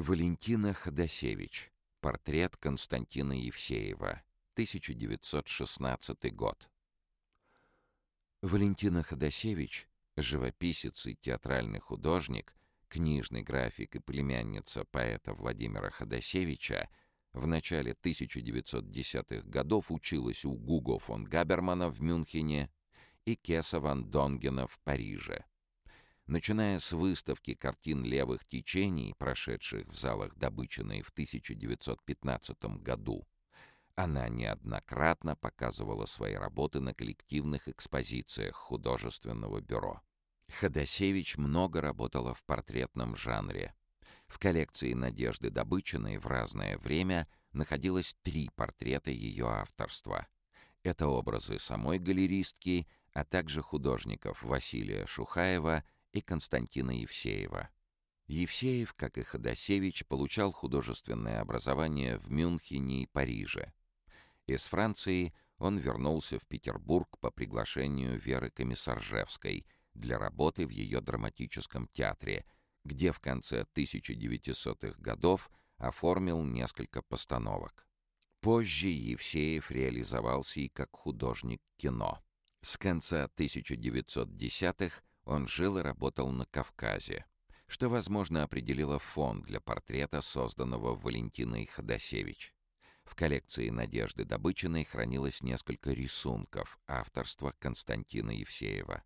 Валентина Ходосевич. Портрет Константина Евсеева. 1916 год. Валентина Ходосевич, живописец и театральный художник, книжный график и племянница поэта Владимира Ходосевича, в начале 1910-х годов училась у Гуго фон Габермана в Мюнхене и Кеса ван Донгена в Париже. Начиная с выставки картин левых течений, прошедших в залах Добычиной в 1915 году, она неоднократно показывала свои работы на коллективных экспозициях художественного бюро. Ходосевич много работала в портретном жанре. В коллекции Надежды Добычиной в разное время находилось три портрета ее авторства. Это образы самой галеристки, а также художников Василия Шухаева и Константина Евсеева. Евсеев, как и Ходосевич, получал художественное образование в Мюнхене и Париже. Из Франции он вернулся в Петербург по приглашению Веры Комиссаржевской для работы в ее драматическом театре, где в конце 1900-х годов оформил несколько постановок. Позже Евсеев реализовался и как художник кино. С конца 1910-х он жил и работал на Кавказе, что, возможно, определило фон для портрета, созданного Валентиной Ходосевич. В коллекции Надежды Добычиной хранилось несколько рисунков авторства Константина Евсеева.